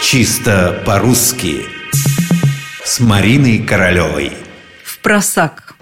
Чисто по-русски С Мариной Королевой В просак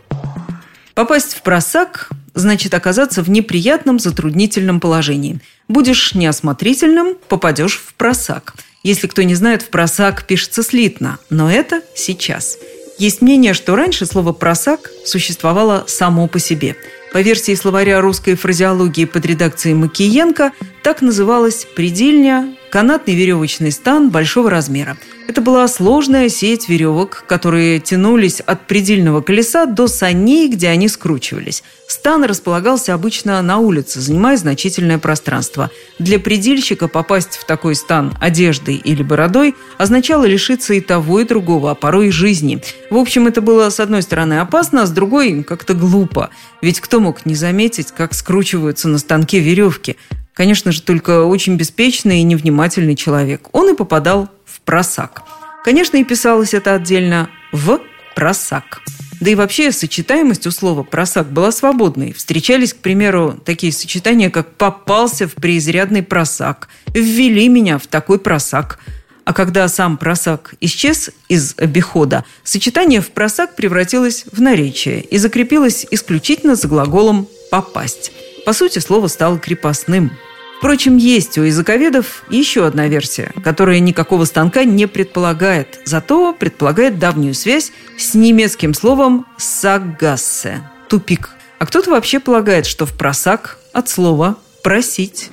Попасть в просак значит оказаться в неприятном затруднительном положении. Будешь неосмотрительным, попадешь в просак. Если кто не знает, в просак пишется слитно, но это сейчас. Есть мнение, что раньше слово «просак» существовало само по себе. По версии словаря русской фразеологии под редакцией Макиенко, так называлась предельня, канатный веревочный стан большого размера. Это была сложная сеть веревок, которые тянулись от предельного колеса до саней, где они скручивались. Стан располагался обычно на улице, занимая значительное пространство. Для предельщика попасть в такой стан одеждой или бородой означало лишиться и того, и другого, а порой и жизни. В общем, это было, с одной стороны, опасно, а с другой – как-то глупо. Ведь кто мог не заметить, как скручиваются на станке веревки? Конечно же, только очень беспечный и невнимательный человек. Он и попадал в просак. Конечно, и писалось это отдельно в просак. Да и вообще сочетаемость у слова «просак» была свободной. Встречались, к примеру, такие сочетания, как «попался в преизрядный просак», «ввели меня в такой просак», а когда сам просак исчез из обихода, сочетание в просак превратилось в наречие и закрепилось исключительно за глаголом «попасть». По сути, слово стало крепостным – Впрочем, есть у языковедов еще одна версия, которая никакого станка не предполагает, зато предполагает давнюю связь с немецким словом «сагассе» – «тупик». А кто-то вообще полагает, что в просак от слова «просить».